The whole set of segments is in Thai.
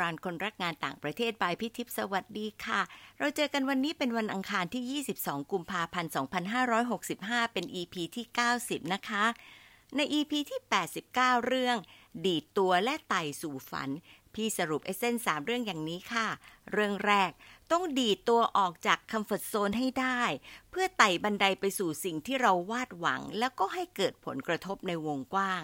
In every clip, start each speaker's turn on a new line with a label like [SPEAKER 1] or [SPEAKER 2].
[SPEAKER 1] รานคนรักงานต่างประเทศบายพิทิพสวัสดีค่ะ เราเจอกันวันนี้เป็นวันอังคารที่ 22 กุมภาพันธ์ 2565 เป็น EP ที่ 90 นะคะ ใน EP ที่ 89 เรื่อง ดีดตัวและไต่สู่ฝัน พี่สรุปเอเซนสามเรื่องอย่างนี้ค่ะ เรื่องแรก ต้องดีดตัวออกจากคัมฟอร์ทโซนให้ได้ เพื่อไต่บันไดไปสู่สิ่งที่เราวาดหวัง แล้วก็ให้เกิดผลกระทบในวงกว้าง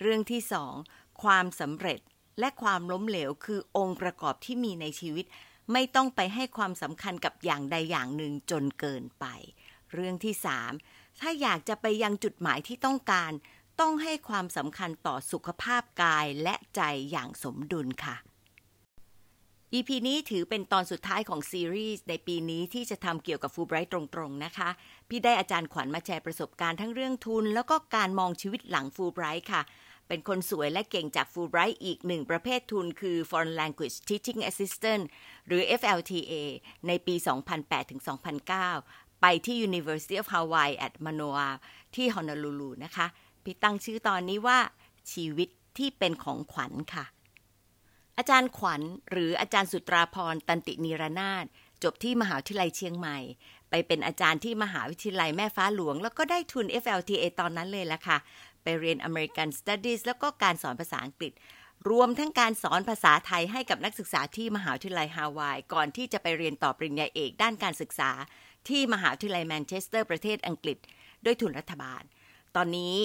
[SPEAKER 1] เรื่องที่สองความสำเร็จ และความล้มเหลวคือองค์ประกอบที่มีในชีวิต ไม่ต้องไปให้ความสำคัญกับอย่างใดอย่างหนึ่งจนเกินไป เรื่องที่สามถ้าอยากจะไปยังจุดหมายที่ต้องการ ต้องให้ความสำคัญต่อสุขภาพกายและใจอย่างสมดุลค่ะ EP นี้ถือเป็นตอนสุดท้ายของซีรีส์ในปีนี้ที่จะทำเกี่ยวกับฟูไบรท์ตรงๆนะคะ พี่ได้อาจารย์ขวัญมาแชร์ประสบการณ์ทั้งเรื่องทุน แล้วก็การมองชีวิตหลังฟูไบรท์ค่ะ เป็นคนสวยและเก่งจากฟูไบรท์อีกหนึ่งประเภททุนคือ Foreign Language Teaching Assistant หรือ FLTA ในปี 2008-2009 ไปที่ University of Hawaii at Manoa ที่ Honolulu นะคะ พี่ตั้งชื่อตอนนี้ว่า ชีวิตที่เป็นของขวัญค่ะ อาจารย์ขวัญหรืออาจารย์สุตราพรตันตินิรนาถจบที่มหาวิทยาลัยเชียงใหม่ ไปเป็นอาจารย์ที่มหาวิทยาลัยแม่ฟ้าหลวง แล้วก็ได้ทุน FLTA ตอนนั้นเลยละค่ะ ไปเรียน American Studies แล้วก็การสอนภาษาอังกฤษ รวมทั้งการสอนภาษาไทยให้กับนักศึกษาที่มหาวิทยาลัยฮาวาย ก่อนที่จะไปเรียนต่อปริญญาเอกด้านการศึกษา ที่มหาวิทยาลัยแมนเชสเตอร์ประเทศอังกฤษ ด้วยทุนรัฐบาล ตอนนี้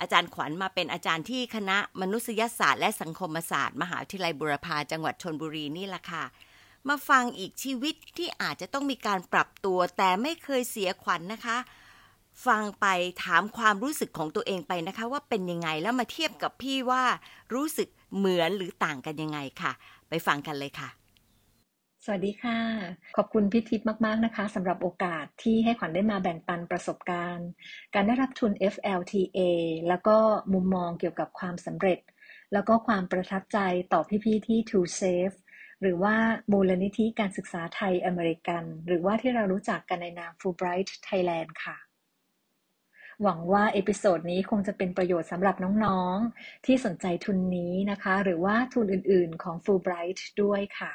[SPEAKER 1] อาจารย์ขวัญมาเป็นอาจารย์ที่คณะมนุษยศาสตร์และสังคมศาสตร์ มหาวิทยาลัยบุรพาจังหวัดชนบุรีนี่แหละค่ะ มาฟังอีกชีวิตที่อาจจะต้องมีการปรับตัว แต่ไม่เคยเสียขวัญนนะคะ ฟังไปถามความรู้สึกของตัวเองไปนะคะ ว่าเป็นยังไงแล้วมาเทียบกับพี่ว่ารู้สึกเหมือนหรือต่างกันยังไงค่ะ ไปฟังกันเลยค่ะ
[SPEAKER 2] สวัสดีค่ะ ขอบคุณพิทิพมาก ๆ นะคะสำหรับโอกาสที่ให้ขวัญได้มาแบ่งปันประสบการณ์ การได้รับทุน FLTA แล้วก็มุมมองเกี่ยวกับความสำเร็จ แล้วก็ความประทับใจต่อพี่ๆที่ TUSEF หรือว่ามูลนิธิการศึกษาไทยอเมริกัน หรือว่าที่เรารู้จักกันในนาม Fulbright Thailand ค่ะ หวังว่า episode นี้คงจะเป็นประโยชน์สำหรับน้องๆ ที่สนใจทุนนี้นะคะ หรือว่าทุนอื่นๆ ของ Fulbright ด้วยค่ะ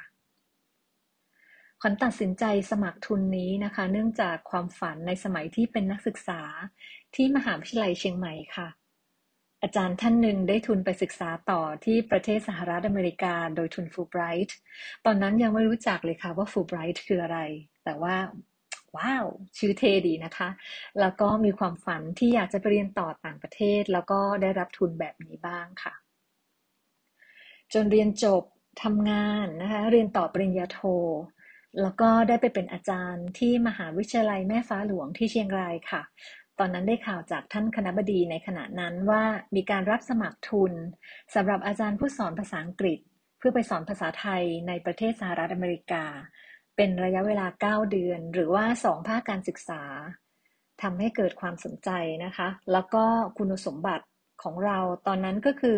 [SPEAKER 2] ขวัญตัดสินใจสมัครทุนนี้นะคะ เนื่องจากความฝันในสมัยที่เป็นนักศึกษาที่มหาวิทยาลัยเชียงใหม่ค่ะ อาจารย์ท่านหนึ่งได้ทุนไปศึกษาต่อที่ประเทศสหรัฐอเมริกา โดยทุนฟูไบรท์ตอนนั้นยังไม่รู้จักเลยค่ะว่าฟูไบรท์คืออะไร แต่ว่า ว้าวชื่อเทดีนะคะ แล้วก็มีความฝันที่อยากจะไปเรียนต่อต่างประเทศ แล้วก็ได้รับทุนแบบนี้บ้างค่ะ จนเรียนจบทำงานนะคะเรียนต่อปริญญาโท แล้วก็ได้ไปเป็นอาจารย์ที่มหาวิทยาลัยแม่ฟ้าหลวงที่เชียงรายค่ะ ตอนนั้นได้ข่าวจากท่านคณะบดีในขณะนั้นว่ามีการรับสมัครทุนสำหรับอาจารย์ผู้สอนภาษาอังกฤษ เพื่อไปสอนภาษาไทยในประเทศสหรัฐอเมริกา เป็นระยะเวลา 9 เดือน หรือว่า 2 ภาคการศึกษาทำให้เกิดความสนใจนะคะ แล้วก็คุณสมบัติของเราตอนนั้นก็คือ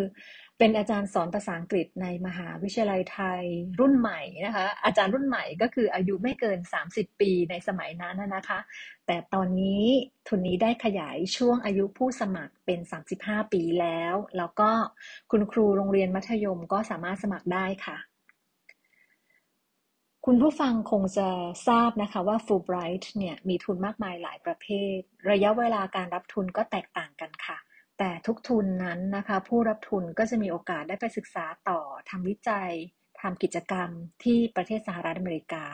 [SPEAKER 2] เป็นอาจารย์สอนภาษาอังกฤษในมหาวิทยาลัยไทยรุ่นใหม่นะคะ อาจารย์รุ่นใหม่ก็คืออายุไม่เกิน 30 ปีในสมัยนั้นนะคะ แต่ตอนนี้ทุนนี้ได้ขยายช่วงอายุผู้สมัครเป็น 35 ปีแล้ว แล้วก็คุณครูโรงเรียนมัธยมก็สามารถสมัครได้ค่ะ คุณผู้ฟังคงจะทราบนะคะว่า Fulbright เนี่ยมีทุนมากมายหลายประเภท ระยะเวลาการรับทุนก็แตกต่างกันค่ะ แต่ทุกทุนนั้นนะคะ ผู้รับทุนก็จะมีโอกาสได้ไปศึกษาต่อทำวิจัยทำกิจกรรมที่ประเทศสหรัฐอเมริกา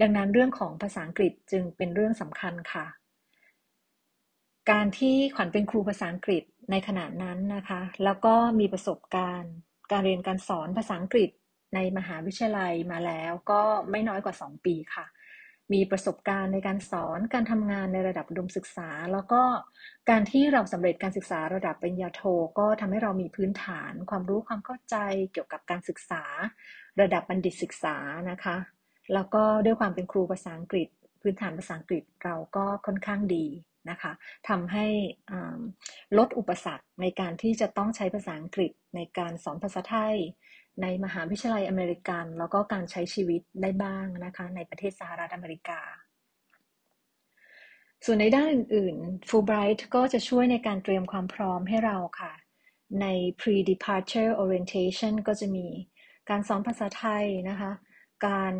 [SPEAKER 2] ดังนั้นเรื่องของภาษาอังกฤษจึงเป็นเรื่องสำคัญค่ะ การที่ขวัญเป็นครูภาษาอังกฤษในขณะนั้นนะคะ แล้วก็มีประสบการณ์ การเรียนการสอนภาษาอังกฤษ ในมหาวิทยาลัยมาแล้วก็ไม่น้อยกว่า 2 ปีค่ะ มีประสบการณ์ในการสอนการทำงานในระดับอุดมศึกษา แล้วก็การที่เราสำเร็จการศึกษาระดับปริญญาโท ก็ทำให้เรามีพื้นฐาน ความรู้ความเข้าใจเกี่ยวกับการศึกษา ระดับบัณฑิตศึกษานะคะ แล้วก็ด้วยความเป็นครูภาษาอังกฤษ พื้นฐานภาษาอังกฤษเราก็ค่อนข้างดีนะคะทำให้ลดอุปสรรคในการที่จะต้องใช้ภาษาอังกฤษในการสอนภาษาไทย ในมหาวิทยาลัยอเมริกัน แล้วก็การใช้ชีวิตได้บ้างนะคะในประเทศสหรัฐอเมริกา ส่วนในด้านอื่นๆ Fulbright ก็จะช่วยในการเตรียมความพร้อมให้เราค่ะ ใน pre-departure orientation ก็จะมีการสอนภาษาไทยนะคะ การ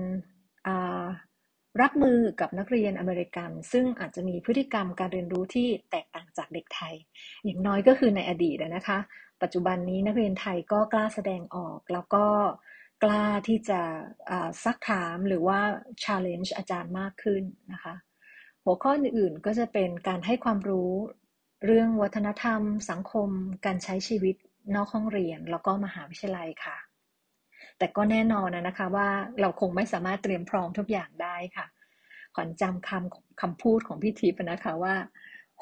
[SPEAKER 2] รับมือกับนักเรียนอเมริกัน ซึ่งอาจจะมีพฤติกรรมการเรียนรู้ที่แตกต่างจากเด็กไทย อย่างน้อยก็คือในอดีตนะคะ ปัจจุบันนี้นักเรียนไทยก็กล้าแสดงออก แล้วก็กล้าที่จะซักถามหรือว่า challenge อาจารย์มากขึ้นนะคะ หัวข้ออื่นๆก็จะเป็นการให้ความรู้เรื่องวัฒนธรรม สังคม การใช้ชีวิตนอกห้องเรียน แล้วก็มหาวิทยาลัยค่ะ แต่ก็แน่นอนนะคะว่าเราคงไม่สามารถเตรียมพร้อมทุกอย่างได้ค่ะ ขวัญจำคำคำพูดของพี่ทิพย์นะคะว่า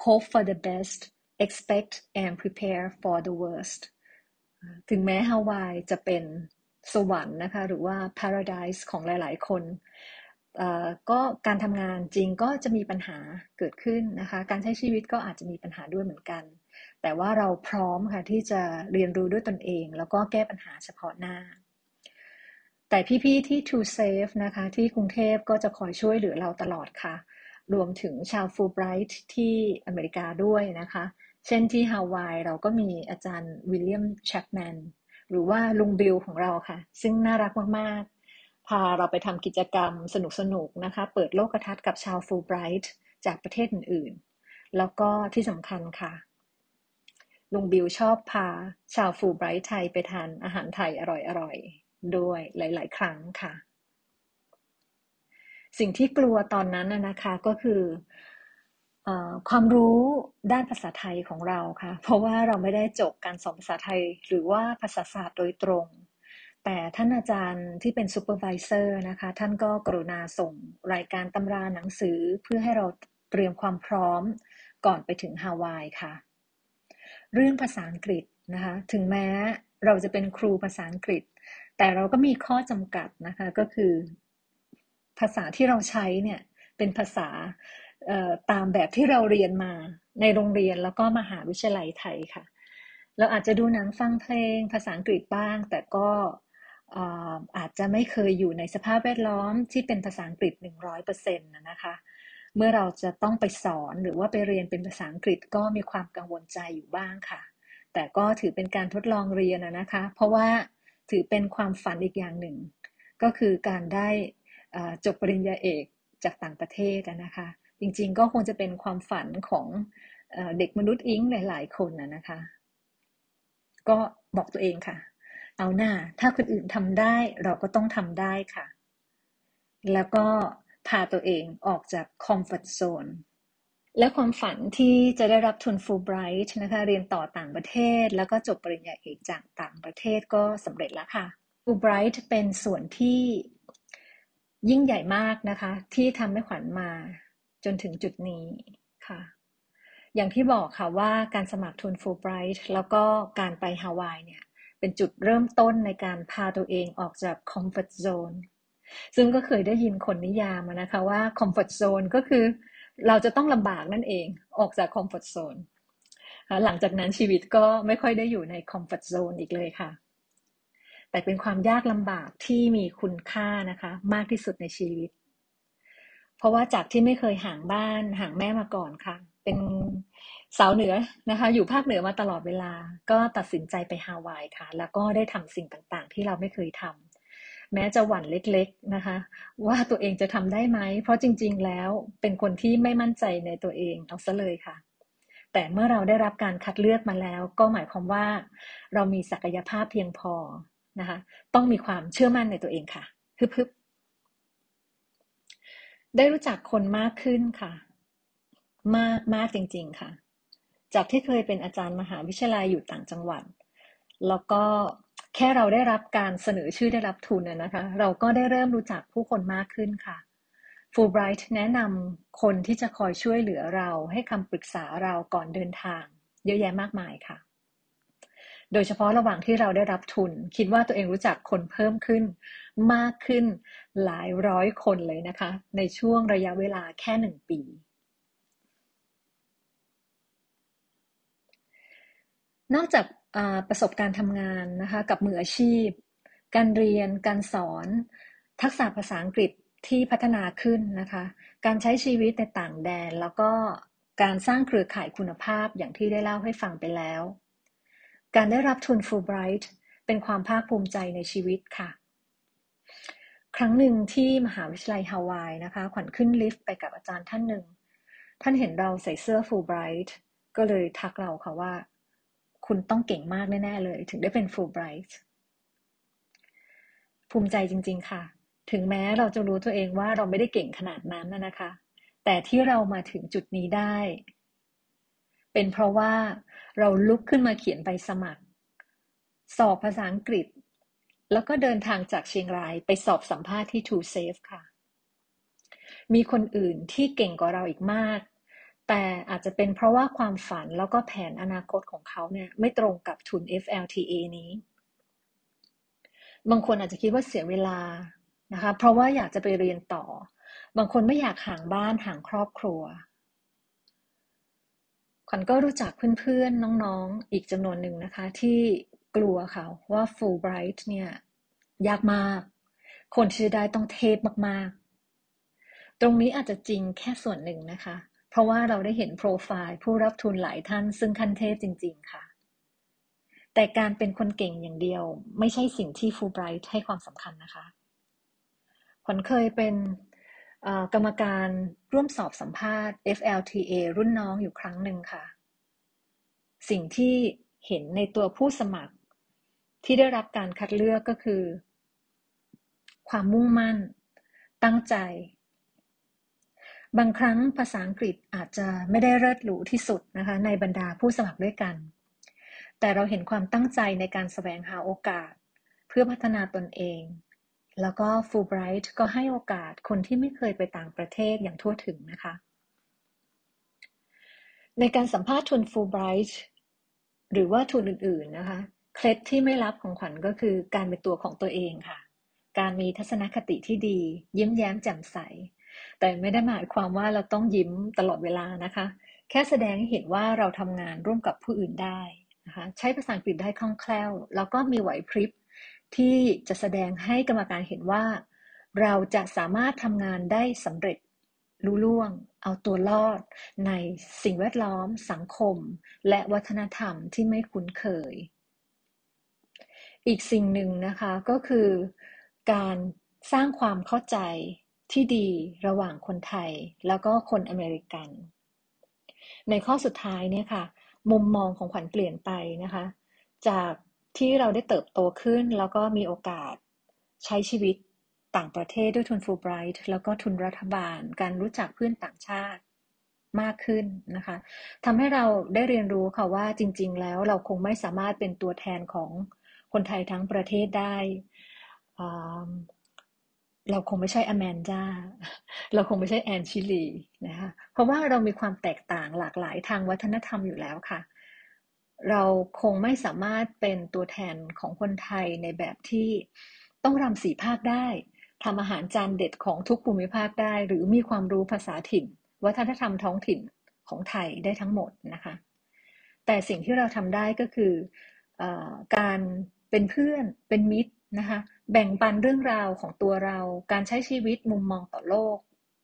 [SPEAKER 2] hope for the best expect and prepare for the worst ถึงแม้ฮาวายจะเป็นสวรรค์นะคะหรือว่า paradise ของหลาย ๆ คนก็การทำงานจริงก็จะมีปัญหาเกิดขึ้นนะคะ การใช้ชีวิตก็อาจจะมีปัญหาด้วยเหมือนกัน แต่ว่าเราพร้อมค่ะที่จะเรียนรู้ด้วยตนเอง แล้วก็แก้ปัญหาเฉพาะหน้า แต่พี่ ๆ ที่ True Safe นะคะ ที่กรุงเทพก็จะคอยช่วยเหลือเราตลอดค่ะ รวมถึงชาวฟูไบรท์ที่อเมริกาด้วยนะคะ เช่นที่ฮาวายเราก็มีอาจารย์วิลเลียมแชปแมนหรือว่าลุงบิลของเราค่ะ ซึ่งน่ารักมากๆ พาเราไปทำกิจกรรมสนุกๆนนะคะ เปิดโลกทัศน์กับชาวฟูลไบรท์จากประเทศอื่นๆ แล้วก็ที่สำคัญค่ะลุงบิลชอบพาชาวฟูไบรท์ไทยไปทานอาหารไทยอร่อยๆ ด้วยหลาย ๆ ครั้งค่ะ สิ่งที่กลัวตอนนั้นนะคะก็คือ ความรู้ด้านภาษาไทยของเราค่ะ เพราะว่าเราไม่ได้จบการสอนภาษาไทยหรือว่าภาษาศาสตร์โดยตรง แต่ท่านอาจารย์ที่เป็น supervisor นะคะ ท่านก็กรุณาส่งรายการตำราหนังสือเพื่อให้เราเตรียมความพร้อมก่อนไปถึงฮาวายค่ะ เรื่องภาษาอังกฤษนะคะ ถึงแม้เราจะเป็นครูภาษาอังกฤษ แต่เราก็มีข้อจำกัดนะคะ ก็คือ ภาษาที่เราใช้เนี่ยเป็นภาษา ตามแบบที่เราเรียนมาในโรงเรียนแล้วก็มหาวิทยาลัยไทยค่ะ เราอาจจะดูหนังฟังเพลงภาษาอังกฤษบ้าง แต่ก็อาจจะไม่เคยอยู่ในสภาพแวดล้อมที่เป็นภาษาอังกฤษ 100%นะคะ เมื่อเราจะต้องไปสอนหรือว่าไปเรียนเป็นภาษาอังกฤษก็มีความกังวลใจอยู่บ้างค่ะ แต่ก็ถือเป็นการทดลองเรียนนะคะ เพราะว่าถือเป็นความฝันอีกอย่างหนึ่ง ก็คือการได้จบปริญญาเอกจากต่างประเทศนะคะ จริงๆ ก็คงจะเป็นความฝันของเด็กมนุษย์อิงหลาย ๆ คนนะนะคะ ก็บอกตัวเองค่ะ เอาหน้าถ้าคนอื่นทำได้เราก็ต้องทำได้ค่ะ แล้วก็พาตัวเองออกจากคอมฟอร์ทโซนและความฝันที่จะได้รับทุนฟูลไบรท์นะคะ เรียนต่อต่างประเทศ แล้วก็จบปริญญาเอกจากต่างประเทศก็สำเร็จแล้วค่ะฟูลไบรท์เป็นส่วนที่ยิ่งใหญ่มากนะคะ ที่ทำให้ขวัญมา จนถึงจุดนี้ค่ะ อย่างที่บอกค่ะว่าการสมัครทุนฟูลไบรท์แล้วก็การไปฮาวายเนี่ยเป็นจุดเริ่มต้นในการพาตัวเองออกจาก comfort zone ซึ่งก็เคยได้ยินคนนิยามนะคะว่า comfort zone ก็คือเราจะต้องลำบากนั่นเองออกจาก comfort zone หลังจากนั้นชีวิตก็ไม่ค่อยได้อยู่ใน comfort zone อีกเลยค่ะ แต่เป็นความยากลำบากที่มีคุณค่านะคะ มากที่สุดในชีวิต เพราะว่าจากที่ไม่เคยห่างบ้านห่างแม่มาก่อนค่ะ เป็นสาวเหนือนะคะ อยู่ภาคเหนือมาตลอดเวลา ก็ตัดสินใจไปฮาวายค่ะ แล้วก็ได้ทำสิ่งต่างๆ ที่เราไม่เคยทำแม้จะหวั่นเล็ก ๆนะคะ ว่าตัวเองจะทำได้ไหม เพราะจริง ๆ แล้วเป็นคนที่ไม่มั่นใจในตัวเองเอาซะเลยค่ะ แต่เมื่อเราได้รับการคัดเลือกมาแล้ว ก็หมายความว่า เรามีศักยภาพเพียงพอนะคะ ต้องมีความเชื่อมั่นในตัวเองค่ะฮึบๆ ได้รู้จักคนมากขึ้นค่ะ มากมากจริง ๆ ค่ะ จากที่เคยเป็นอาจารย์มหาวิทยาลัยอยู่ต่างจังหวัด แล้วก็แค่เราได้รับการเสนอชื่อได้รับทุนนะคะ เราก็ได้เริ่มรู้จักผู้คนมากขึ้นค่ะฟูไบรท์แนะนำคนที่จะคอยช่วยเหลือเราให้คำปรึกษาเราก่อนเดินทาง เยอะแยะมากมายค่ะ โดยเฉพาะระหว่างที่เราได้รับทุน คิดว่าตัวเองรู้จักคนเพิ่มขึ้น มากขึ้นหลายร้อยคนเลยนะคะ ในช่วงระยะเวลาแค่หนึ่งปีนอกจากประสบการณ์ทำงานนะคะกับมืออาชีพ การเรียน การสอน ทักษะภาษาอังกฤษที่พัฒนาขึ้นนะคะ การใช้ชีวิตในต่างแดน แล้วก็การสร้างเครือข่ายคุณภาพอย่างที่ได้เล่าให้ฟังไปแล้ว การได้รับทุนฟูลไบรท์เป็นความภาคภูมิใจในชีวิตค่ะ ครั้งหนึ่งที่มหาวิทยาลัยฮาวายนะคะ ขวัญขึ้นลิฟต์ไปกับอาจารย์ท่านหนึ่ง ท่านเห็นเราใส่เสื้อฟูลไบรท์ก็เลยทักเราค่ะว่า คุณต้องเก่งมากแน่ ๆ เลย ถึงได้เป็นฟูลไบรท์ภูมิใจจริง ๆ ค่ะ ถึงแม้เราจะรู้ตัวเองว่าเราไม่ได้เก่งขนาดนั้นนะคะ แต่ที่เรามาถึงจุดนี้ได้ เป็นเพราะว่าเราลุกขึ้นมาเขียนใบสมัคร สอบภาษาอังกฤษ แล้วก็เดินทางจากเชียงรายไปสอบสัมภาษณ์ที่ True Safe ค่ะ มีคนอื่นที่เก่งกว่าเราอีกมาก แต่อาจจะเป็นเพราะว่าความฝันแล้วก็แผนอนาคตของเขาเนี่ยไม่ตรงกับทุน FLTA นี้ บางคนอาจจะคิดว่าเสียเวลานะคะ เพราะว่าอยากจะไปเรียนต่อ บางคนไม่อยากห่างบ้านห่างครอบครัว ขวัญก็รู้จักเพื่อนๆ น้องๆ อีกจำนวนหนึ่งนะคะ ที่กลัวค่ะว่า Fulbright เนี่ย ยากมาก คนที่ได้ต้องเทพมากๆ ตรงนี้อาจจะจริงแค่ส่วนหนึ่งนะคะ เพราะว่าเราได้เห็นโปรไฟล์ผู้รับทุนหลายท่านซึ่งขั้นเทพจริง ๆ ค่ะ แต่การเป็นคนเก่งอย่างเดียว ไม่ใช่สิ่งที่ฟูลไบรท์ให้ความสำคัญนะคะขวัญเคยเป็น กรรมการร่วมสอบสัมภาษณ์ FLTA รุ่นน้องอยู่ครั้งหนึ่งค่ะ สิ่งที่เห็นในตัวผู้สมัคร ที่ได้รับการคัดเลือกก็คือ ความมุ่งมั่น ตั้งใจ บางครั้งภาษาอังกฤษอาจจะไม่ได้เลิศหรูที่สุดนะคะ ในบรรดาผู้สมัครด้วยกัน แต่เราเห็นความตั้งใจในการแสวงหาโอกาส เพื่อพัฒนาตนเอง แล้วก็ฟูไบรท์ก็ให้โอกาสคนที่ไม่เคยไปต่างประเทศอย่างทั่วถึงนะคะ ในการสัมภาษณ์ทุนฟูไบรท์หรือว่าทุนอื่นๆนะคะ เคล็ดที่ไม่รับของขวัญก็คือการเป็นตัวของตัวเองค่ะ การมีทัศนคติที่ดี ยิ้มแย้มแจ่มใส แต่ไม่ได้หมายความว่าเราต้องยิ้มตลอดเวลานะคะ แค่แสดงให้เห็นว่าเราทำงานร่วมกับผู้อื่นได้นะคะ ใช้ภาษาอังกฤษได้คล่องแคล่ว แล้วก็มีไหวพริบ ที่จะแสดงให้กรรมการเห็นว่า เราจะสามารถทำงานได้สำเร็จรู้ล่วง เอาตัวรอด ในสิ่งแวดล้อม สังคม และวัฒนธรรมที่ไม่คุ้นเคย อีกสิ่งหนึ่งนะคะก็คือการสร้างความเข้าใจที่ดีระหว่างคนไทยแล้วก็คนอเมริกัน ในข้อสุดท้ายเนี่ยค่ะ มุมมองของขวัญเปลี่ยนไปนะคะ จาก ที่เราได้เติบโตขึ้น แล้วก็มีโอกาสใช้ชีวิตต่างประเทศด้วยทุนฟูลไบรท์แล้วก็ทุนรัฐบาล การรู้จักเพื่อนต่างชาติมากขึ้นนะคะทำให้เราได้เรียนรู้ค่ะว่าจริง ๆ แล้วเราคงไม่สามารถเป็นตัวแทนของคนไทยทั้งประเทศได้ เราคงไม่ใช่อแมนดาเราคงไม่ใช่แอนชิลีนะคะเพราะว่าเรามีความแตกต่างหลากหลายทางวัฒนธรรมอยู่แล้วค่ะ เราคงไม่สามารถเป็นตัวแทนของคนไทยในแบบที่ต้องรำสีภาคได้ทำอาหารจานเด็ดของทุกภูมิภาคได้ หรือมีความรู้ภาษาถิ่น วัฒนธรรมท้องถิ่นของไทยได้ทั้งหมดนะคะ แต่สิ่งที่เราทำได้ก็คืออการเป็นเพื่อนเป็นมิตรนะคะแบ่งปันเรื่องราวของตัวเรา การใช้ชีวิตมุมมองต่อโลก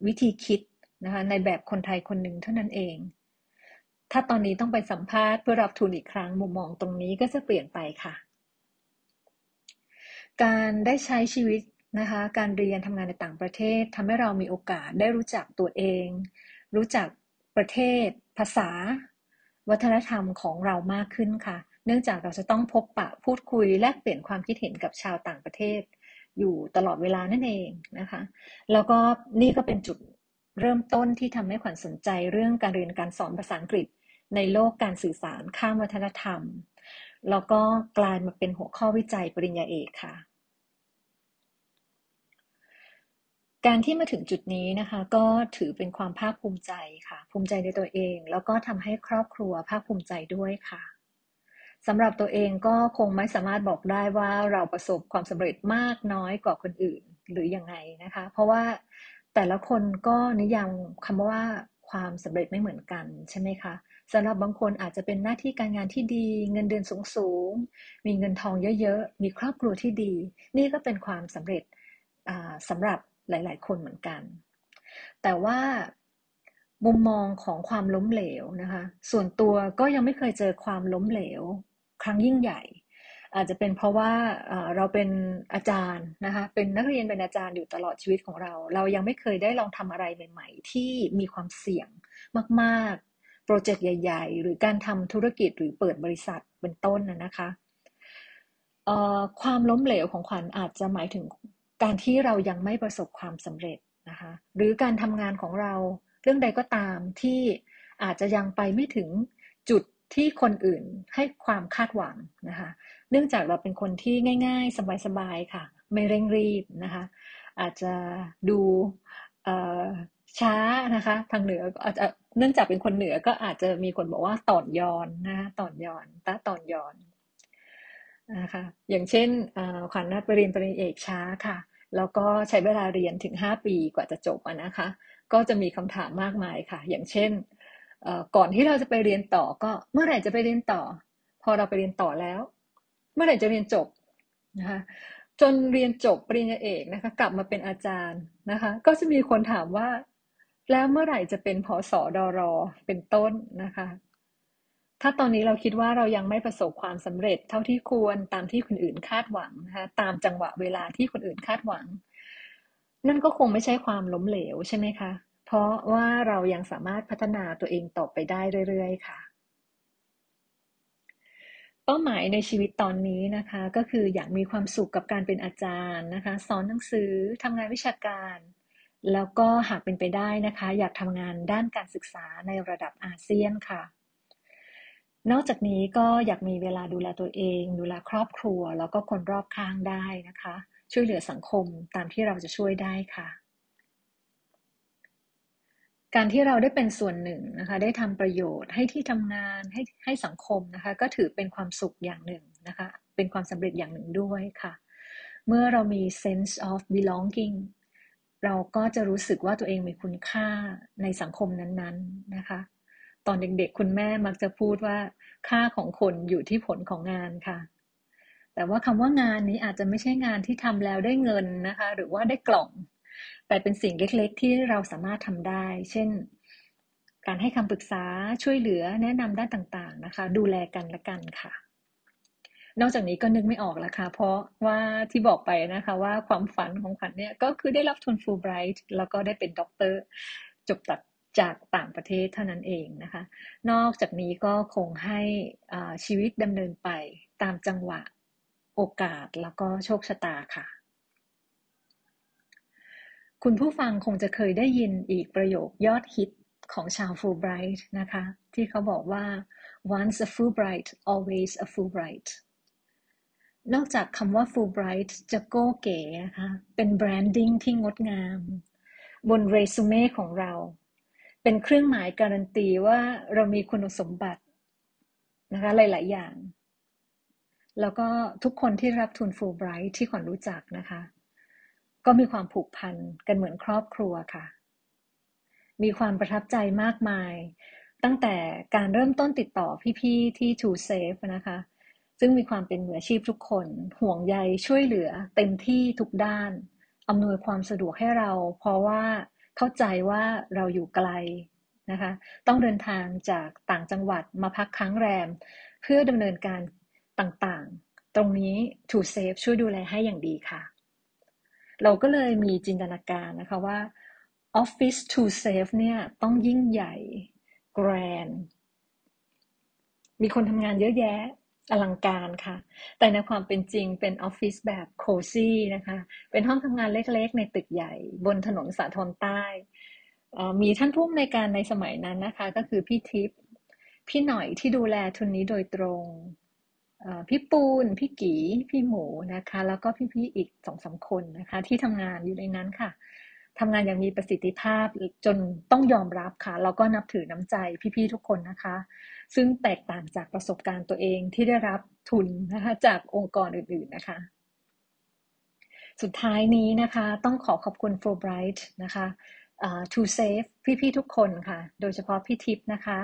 [SPEAKER 2] วิธีคิดนะคะในแบบคนไทยคนหนึ่งเท่านั้นเอง ถ้าตอนนี้ต้องไปสัมภาษณ์เพื่อรับทุนอีกครั้งมุมมองตรงนี้ก็จะเปลี่ยนไปค่ะ การได้ใช้ชีวิตนะคะ การเรียนทำงานในต่างประเทศทำให้เรามีโอกาสได้รู้จักตัวเอง รู้จักประเทศ ภาษา วัฒนธรรมของเรามากขึ้นค่ะ เนื่องจากเราจะต้องพบปะพูดคุยแลกเปลี่ยนความคิดเห็นกับชาวต่างประเทศ อยู่ตลอดเวลานั่นเองนะคะ แล้วก็นี่ก็เป็นจุดเริ่มต้นที่ทำให้ขวัญสนใจเรื่องการเรียนการสอนภาษาอังกฤษ ในโลกการสื่อสารข้ามวัฒนธรรม แล้วก็กลายมาเป็นหัวข้อวิจัยปริญญาเอกค่ะ การที่มาถึงจุดนี้นะคะ ก็ถือเป็นความภาคภูมิใจค่ะ ภูมิใจในตัวเอง แล้วก็ทำให้ครอบครัวภาคภูมิใจด้วยค่ะสำหรับตัวเองก็คงไม่สามารถบอกได้ว่าเราประสบความสำเร็จมากน้อยกว่าคนอื่นหรืออยังไงนะคะ เพราะว่าแต่ละคนก็นิยามคำว่าความสำเร็จไม่เหมือนกันใช่ไหมคะ สำหรับบางคนอาจจะเป็นหน้าที่การงานที่ดี เงินเดือนสูงๆมีเงินทองเยอะๆ มีครอบครัวที่ดี นี่ก็เป็นความสำเร็จสำหรับหลาย ๆ คนเหมือนกัน แต่ว่ามุมมองของความล้มเหลวนะคะ ส่วนตัวก็ยังไม่เคยเจอความล้มเหลว ครั้งยิ่งใหญ่ อาจจะเป็นเพราะว่าเราเป็นอาจารย์นะคะเป็นนักเรียนเป็นอาจารย์อยู่ตลอดชีวิตของเรา เรายังไม่เคยได้ลองทำอะไรใหม่ ๆ ที่มีความเสี่ยงมาก โปรเจกต์ใหญ่ ๆ หรือการทำธุรกิจหรือเปิดบริษัทเป็นต้นนะคะความล้มเหลวของขวัญอาจจะหมายถึงการที่เรายังไม่ประสบความสำเร็จนะคะหรือการทำงานของเราเรื่องใดก็ตามที่อาจจะยังไปไม่ถึงจุดที่คนอื่นให้ความคาดหวังนะคะ เนื่องจากเราเป็นคนที่ง่าย ๆ สบายๆค่ะ ไม่เร่งรีบนะคะ อาจจะดู ช้านะคะ ทางเหนืออาจจะเนื่องจากเป็นคนเหนือก็อาจจะมีคนบอกว่าต่อนยอนนะต่อนยอนตาต่อนยอนนะคะอย่างเช่นขวัญนัดปเรียนปริญญาเอกช้าค่ะ แล้วก็ใช้เวลาเรียนถึง 5 ปีกว่าจะจบนะคะ ก็จะมีคำถามมากมายค่ะ อย่างเช่นก่อนที่เราจะไปเรียนต่อก็เมื่อไหร่จะไปเรียนต่อ พอเราไปเรียนต่อแล้ว เมื่อไหร่จะเรียนจบนะคะจนเรียนจบปริญญาเอกนะคะ กลับมาเป็นอาจารย์นะคะ ก็จะมีคนถามว่า แล้วเมื่อไหร่จะเป็นพอสอดอรอเป็นต้นนะคะ ถ้าตอนนี้เราคิดว่าเรายังไม่ประสบความสำเร็จเท่าที่ควรตามที่คนอื่นคาดหวังนะคะตามจังหวะเวลาที่คนอื่นคาดหวัง นั่นก็คงไม่ใช่ความล้มเหลวใช่ไหมคะ เพราะว่าเรายังสามารถพัฒนาตัวเองต่อไปได้เรื่อยๆ ค่ะเป้าหมายในชีวิตตอนนี้นะคะ ก็คืออยากมีความสุขกับการเป็นอาจารย์นะคะ สอนหนังสือทำงานวิชาการ แล้วก็หากเป็นไปได้นะคะ อยากทำงานด้านการศึกษาในระดับอาเซียนค่ะ นอกจากนี้ก็อยากมีเวลาดูแลตัวเอง ดูแลครอบครัว แล้วก็คนรอบข้างได้นะคะ ช่วยเหลือสังคมตามที่เราจะช่วยได้ค่ะการที่เราได้เป็นส่วนหนึ่งนะคะ ได้ทำประโยชน์ให้ที่ทำงานให้ให้สังคมนะคะ ก็ถือเป็นความสุขอย่างหนึ่งนะคะ เป็นความสำเร็จอย่างหนึ่งด้วยค่ะ เมื่อเรามี sense of belonging เราก็จะรู้สึกว่าตัวเองมีคุณค่าในสังคมนั้นๆนะคะ ตอนเด็กๆ คุณแม่มักจะพูดว่าค่าของคนอยู่ที่ผลของงานค่ะ แต่ว่าคำว่างานนี้อาจจะไม่ใช่งานที่ทำแล้วได้เงินนะคะ หรือว่าได้กล่อง แต่เป็นสิ่งเล็กๆ ที่เราสามารถทำได้ เช่น การให้คำปรึกษาช่วยเหลือแนะนำด้านต่างๆนะคะ ดูแลกันละกันค่ะ นอกจากนี้ก็นึกไม่ออกล้วค่ะ เพราะว่าที่บอกไปนะคะ ว่าความฝันของขวัญเนี่ยก็คือได้รับทุนฟูลไบรท์แล้วก็ได้เป็นด็อกเตอร์จบตัดจากต่างประเทศเท่านั้นเองนะคะ นอกจากนี้ก็คงให้ชีวิตดำเนินไปตามจังหวะโอกาสแล้วก็โชคชะตาค่ะ คุณผู้ฟังคงจะเคยได้ยินอีกประโยคยอดฮิตของชาวฟูลไบรท์นะคะ ที่เขาบอกว่า once a Fulbright always a Fulbright นอกจากคำว่า Fulbright จะโก้เก๋นะคะ เป็น branding ที่งดงาม บนเรซูเม่ของเรา เป็นเครื่องหมายการันตีว่าเรามีคุณสมบัตินะคะหลาย ๆ อย่าง แล้วก็ทุกคนที่รับทุนฟูลไบรท์ที่ขวัญรู้จักนะคะ ก็มีความผูกพันกันเหมือนครอบครัวค่ะ มีความประทับใจมากมาย ตั้งแต่การเริ่มต้นติดต่อพี่ ๆ ที่ True Safe นะคะ ซึ่งมีความเป็นมืออาชีพทุกคน ห่วงใยช่วยเหลือ เต็มที่ทุกด้าน อำนวยความสะดวกให้เรา เพราะว่าเข้าใจว่าเราอยู่ไกลนะคะ ต้องเดินทางจากต่างจังหวัดมาพักค้างแรม เพื่อดำเนินการต่างๆ ตรงนี้ To Safe ช่วยดูแลให้อย่างดีค่ะ เราก็เลยมีจินตนาการนะคะว่า Office To Safe เนี่ยต้องยิ่งใหญ่ Grand มีคนทำงานเยอะแยะ อลังการค่ะ แต่ในความเป็นจริงเป็นออฟฟิศแบบโคซี่นะคะ เป็นห้องทำงานเล็กๆ ในตึกใหญ่บนถนนสาทรใต้ มีท่านผู้อำนวยการในสมัยนั้นนะคะ ก็คือพี่ทิพย์พี่หน่อยที่ดูแลทุนนี้โดยตรง พี่ปูน พี่กีพี่หมูนะคะ แล้วก็พี่ๆอีกสองสาคนนะคะ ที่ทำงานอยู่ในนั้นค่ะ ทำงานอย่างมีประสิทธิภาพจนต้องยอมรับค่ะ แล้วก็นับถือน้ำใจพี่ๆทุกคนนะคะ ซึ่งแตกต่างจากประสบการณ์ตัวเองที่ได้รับทุนนะคะจากองค์กรอื่นๆนะคะ สุดท้ายนี้นะคะต้องขอขอบคุณ Fulbright นะคะ uh, To Safe พี่ๆทุกคนค่ะ โดยเฉพาะพี่ทิพย์นะคะ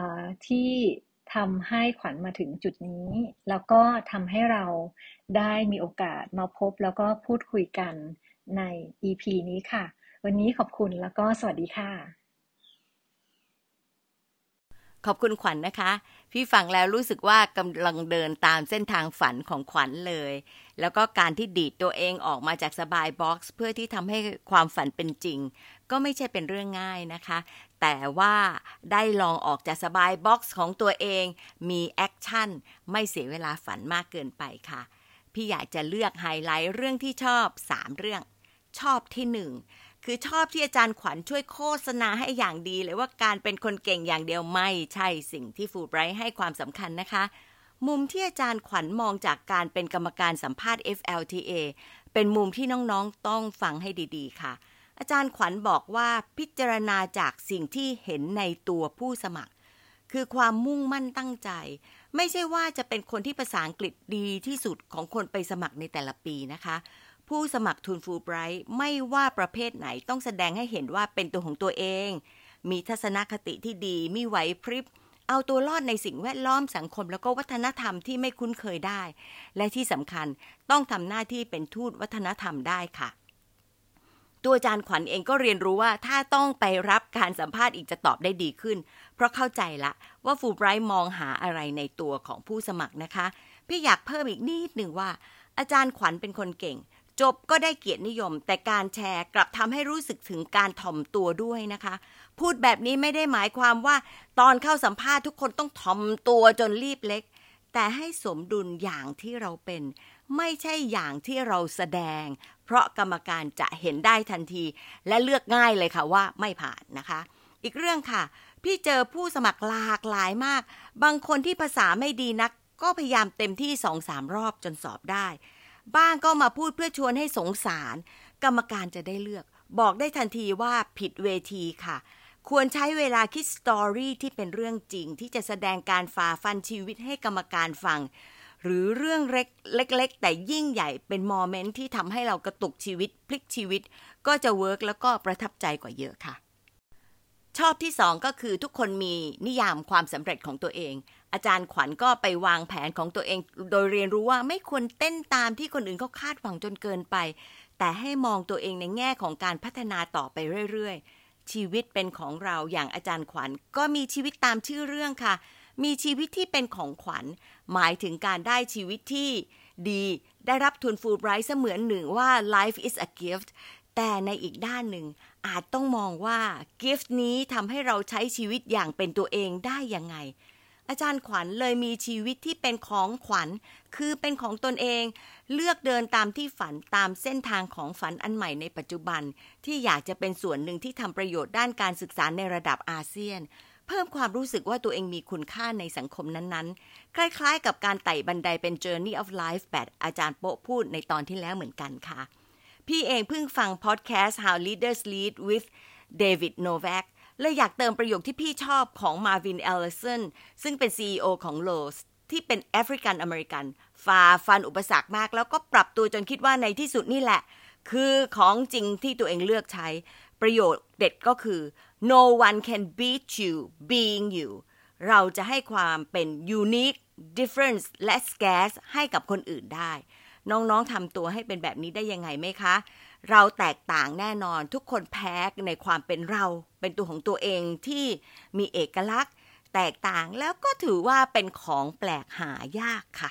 [SPEAKER 2] uh, ที่ทำให้ขวัญมาถึงจุดนี้ แล้วก็ทำให้เราได้มีโอกาสมาพบแล้วก็พูดคุยกัน ใน EP นี้ค่ะ วันนี้ขอบคุณแล้วก็สวัสดีค่ะ
[SPEAKER 1] ขอบคุณขวัญนะคะ พี่ฟังแล้วรู้สึกว่ากำลังเดินตามเส้นทางฝันของขวัญเลย แล้วก็การที่ดีดตัวเองออกมาจากสบาย box เพื่อที่ทำให้ความฝันเป็นจริง ก็ไม่ใช่เป็นเรื่องง่ายนะคะ แต่ว่าได้ลองออกจากสบาย box ของตัวเอง มี action ไม่เสียเวลาฝันมากเกินไปค่ะพี่อยากจะเลือกไฮไลท์เรื่องที่ชอบ 3 เรื่อง ชอบที่หนึ่งคือชอบที่อาจารย์ขวัญช่วยโฆษณาให้อย่างดีเลยว่าการเป็นคนเก่งอย่างเดียวไม่ใช่สิ่งที่ฟูไบรท์ให้ความสำคัญนะคะ มุมที่อาจารย์ขวัญมองจากการเป็นกรรมการสัมภาษณ์ FLTA เป็นมุมที่น้องๆต้องฟังให้ดีๆ ค่ะ อาจารย์ขวัญบอกว่าพิจารณาจากสิ่งที่เห็นในตัวผู้สมัคร คือความมุ่งมั่นตั้งใจ ไม่ใช่ว่าจะเป็นคนที่ภาษาอังกฤษดีที่สุดของคนไปสมัครในแต่ละปีนะคะ ผู้สมัครทุนฟูไบรท์ไม่ว่าประเภทไหนต้องแสดงให้เห็นว่าเป็นตัวของตัวเอง มีทัศนคติที่ดีมีไหวพริบ เอาตัวรอดในสิ่งแวดล้อมสังคมแล้วก็วัฒนธรรมที่ไม่คุ้นเคยได้ และที่สำคัญต้องทำหน้าที่เป็นทูตวัฒนธรรมได้ค่ะ ตัวอาจารย์ขวัญเองก็เรียนรู้ว่าถ้าต้องไปรับการสัมภาษณ์อีกจะตอบได้ดีขึ้น เพราะเข้าใจละว่าฟูไบรท์มองหาอะไรในตัวของผู้สมัครนะคะ พี่อยากเพิ่มอีกนิดหนึ่งว่า อาจารย์ขวัญเป็นคนเก่ง จบก็ได้เกียรตินิยม แต่การแชร์กลับทำให้รู้สึกถึงการถ่อมตัวด้วยนะคะ พูดแบบนี้ไม่ได้หมายความว่า ตอนเข้าสัมภาษณ์ทุกคนต้องถ่อมตัวจนรีบเล็ก แต่ให้สมดุลอย่างที่เราเป็น ไม่ใช่อย่างที่เราแสดง เพราะกรรมการจะเห็นได้ทันที และเลือกง่ายเลยค่ะว่าไม่ผ่านนะคะ อีกเรื่องค่ะ พี่เจอผู้สมัครหลากหลายมาก บางคนที่ภาษาไม่ดีนัก ก็พยายามเต็มที่สองสามรอบจนสอบได้ บ้างก็มาพูดเพื่อชวนให้สงสาร กรรมการจะได้เลือก บอกได้ทันทีว่าผิดเวทีค่ะ ควรใช้เวลาคิดสตอรี่ที่เป็นเรื่องจริง ที่จะแสดงการฝ่าฟันชีวิตให้กรรมการฟัง หรือเรื่องเล็กๆ แต่ยิ่งใหญ่เป็น moment ที่ทำให้เรากระตุกชีวิต พลิกชีวิต ก็จะ work แล้วก็ประทับใจกว่าเยอะค่ะชอบที่สองก็คือทุกคนมีนิยามความสำเร็จของตัวเอง อาจารย์ขวัญก็ไปวางแผนของตัวเอง โดยเรียนรู้ว่าไม่ควรเต้นตามที่คนอื่นเขาคาดหวังจนเกินไป แต่ให้มองตัวเองในแง่ของการพัฒนาต่อไปเรื่อยๆ ชีวิตเป็นของเราอย่างอาจารย์ขวัญ ก็มีชีวิตตามชื่อเรื่องค่ะ มีชีวิตที่เป็นของขวัญ หมายถึงการได้ชีวิตที่ดี ได้รับทุนฟูลไบรท์เสมือนหนึ่งว่า life is a gift แต่ในอีกด้านหนึ่งอาจต้องมองว่า gift นี้ทำให้เราใช้ชีวิตอย่างเป็นตัวเองได้ยังไง อาจารย์ขวัญเลยมีชีวิตที่เป็นของขวัญ คือเป็นของตนเอง เลือกเดินตามที่ฝันตามเส้นทางของฝันอันใหม่ในปัจจุบัน ที่อยากจะเป็นส่วนหนึ่งที่ทำประโยชน์ด้านการศึกษาในระดับอาเซียน เพิ่มความรู้สึกว่าตัวเองมีคุณค่าในสังคมนั้นๆ คล้ายๆ กับการไต่บันไดเป็น Journey of Life แบบอาจารย์โปะพูดในตอนที่แล้วเหมือนกันค่ะ พี่เองเพิ่งฟัง podcast How Leaders Lead with David Novak เลยอยากเติมประโยคที่พี่ชอบของ Marvin Ellison ซึ่งเป็น CEO ของ Lowe's ที่เป็น African American ฝ่าฟันอุปสรรคมาก แล้วก็ปรับตัวจนคิดว่าในที่สุดนี่แหละ คือของจริงที่ตัวเองเลือกใช้ ประโยชน์เด็ดก็คือ no one can beat you being you เราจะให้ความเป็น unique difference และ scarce ให้กับคนอื่นได้ น้องๆทำตัวให้เป็นแบบนี้ได้ยังไงไหมคะ เราแตกต่างแน่นอนทุกคนแพ้ในความเป็นเราเป็นตัวของตัวเองที่มีเอกลักษณ์ แตกต่างแล้วก็ถือว่าเป็นของแปลกหายากค่ะ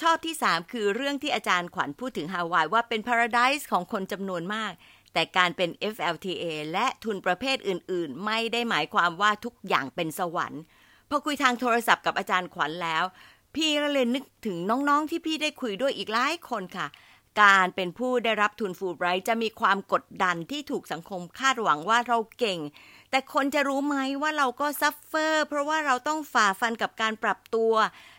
[SPEAKER 1] ชอบที่ 3 คือเรื่องที่อาจารย์ขวัญพูดถึงฮาวายว่าเป็น paradise ของคนจำนวนมาก แต่การเป็น FLTA และทุนประเภทอื่น ๆ ไม่ได้หมายความว่าทุกอย่างเป็นสวรรค์พอคุยทางโทรศัพท์กับอาจารย์ขวัญแล้ว พี่ก็เลยนึกถึงน้องๆที่พี่ได้คุยด้วยอีกหลายคนค่ะ การเป็นผู้ได้รับทุนฟูลไบรท์จะมีความกดดันที่ถูกสังคมคาดหวังว่าเราเก่ง แต่คนจะรู้ไหมว่าเราก็ suffer เพราะว่าเราต้องฝ่าฟันกับการปรับตัว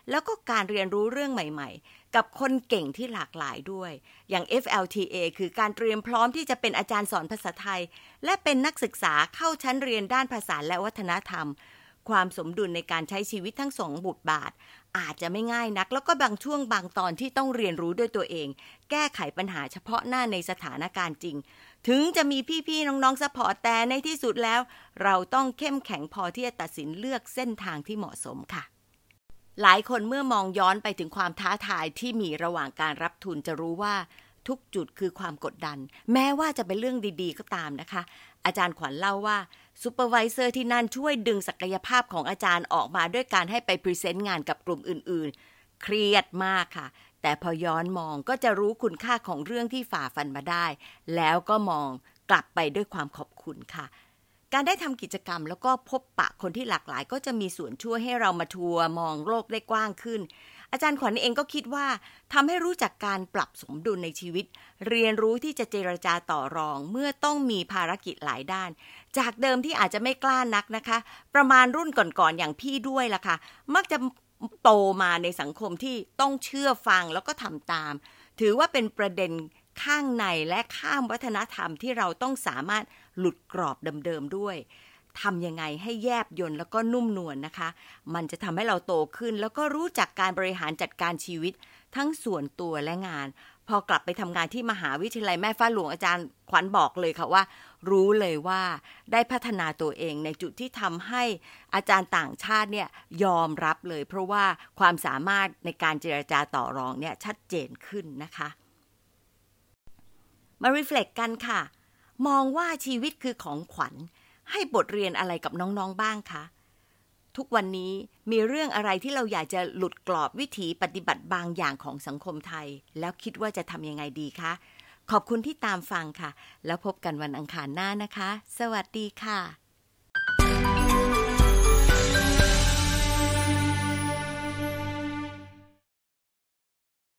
[SPEAKER 1] แล้วก็การเรียนรู้เรื่องใหม่ ๆ กับคนเก่งที่หลากหลายด้วย อย่าง FLTA คือการเตรียมพร้อมที่จะเป็นอาจารย์สอนภาษาไทย และเป็นนักศึกษาเข้าชั้นเรียนด้านภาษาและวัฒนธรรมความสมดุลในการใช้ชีวิตทั้งสองบทบาท อาจจะไม่ง่ายนัก แล้วก็บางช่วงบางตอนที่ต้องเรียนรู้ด้วยตัวเอง แก้ไขปัญหาเฉพาะหน้าในสถานการณ์จริง ถึงจะมีพี่ๆน้องๆสปอร์ตแต่ในที่สุดแล้ว เราต้องเข้มแข็งพอที่จะตัดสินเลือกเส้นทางที่เหมาะสมค่ะหลายคนเมื่อมองย้อนไปถึงความท้าทายที่มีระหว่างการรับทุนจะรู้ว่า ทุกจุดคือความกดดัน แม้ว่าจะเป็นเรื่องดีๆ ก็ตามนะคะ อาจารย์ขวัญเล่าว่า supervisor ที่นั่นช่วยดึงศักยภาพของอาจารย์ออกมาด้วยการให้ไป present งานกับกลุ่มอื่นๆ เครียดมากค่ะ แต่พอย้อนมองก็จะรู้คุณค่าของเรื่องที่ฝ่าฟันมาได้ แล้วก็มองกลับไปด้วยความขอบคุณค่ะการได้ทำกิจกรรมแล้วก็พบปะคนที่หลากหลาย ก็จะมีส่วนช่วยให้เรา mature มองโลกได้กว้างขึ้น อาจารย์ขวัญเองก็คิดว่าทำให้รู้จักการปรับสมดุลในชีวิต เรียนรู้ที่จะเจรจาต่อรอง เมื่อต้องมีภารกิจหลายด้าน จากเดิมที่อาจจะไม่กล้านักนะคะ ประมาณรุ่นก่อนๆอย่างพี่ด้วยล่ะค่ะ มักจะโตมาในสังคมที่ต้องเชื่อฟังแล้วก็ทำตาม ถือว่าเป็นประเด็นข้างในและข้ามวัฒนธรรมที่เราต้องสามารถหลุดกรอบเดิมๆด้วย ทำยังไงให้แยบยนต์แล้วก็นุ่มนวลนนะคะ มันจะทำให้เราโตขึ้น แล้วก็รู้จักการบริหารจัดการชีวิต ทั้งส่วนตัวและงาน พอกลับไปทำงานที่มหาวิทยาลัยแม่ฟ้าหลวงอาจารย์ขวัญบอกเลยค่ะว่า รู้เลยว่าได้พัฒนาตัวเองในจุดที่ทำให้อาจารย์ต่างชาติเนี่ยยอมรับเลย เพราะว่าความสามารถในการเจรจาต่อรองเนี่ยชัดเจนขึ้นนะคะ มารีเฟล็กกันค่ะมองว่าชีวิตคือของขวัญ ให้บทเรียนอะไรกับน้องๆบ้างคะ ทุกวันนี้มีเรื่องอะไรที่เราอยากจะหลุดกรอบวิถีปฏิบัติบางอย่างของสังคมไทย แล้วคิดว่าจะทำยังไงดีคะ ขอบคุณที่ตามฟังค่ะ แล้วพบกันวันอังคารหน้านะคะ สวัสดีค่ะ